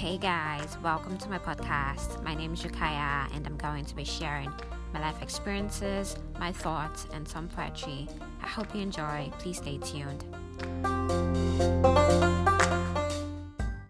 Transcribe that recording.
Hey guys, welcome to my podcast. My name is Yukaya, and I'm going to be sharing my life experiences, my thoughts, and some poetry. I hope you enjoy. Please stay tuned.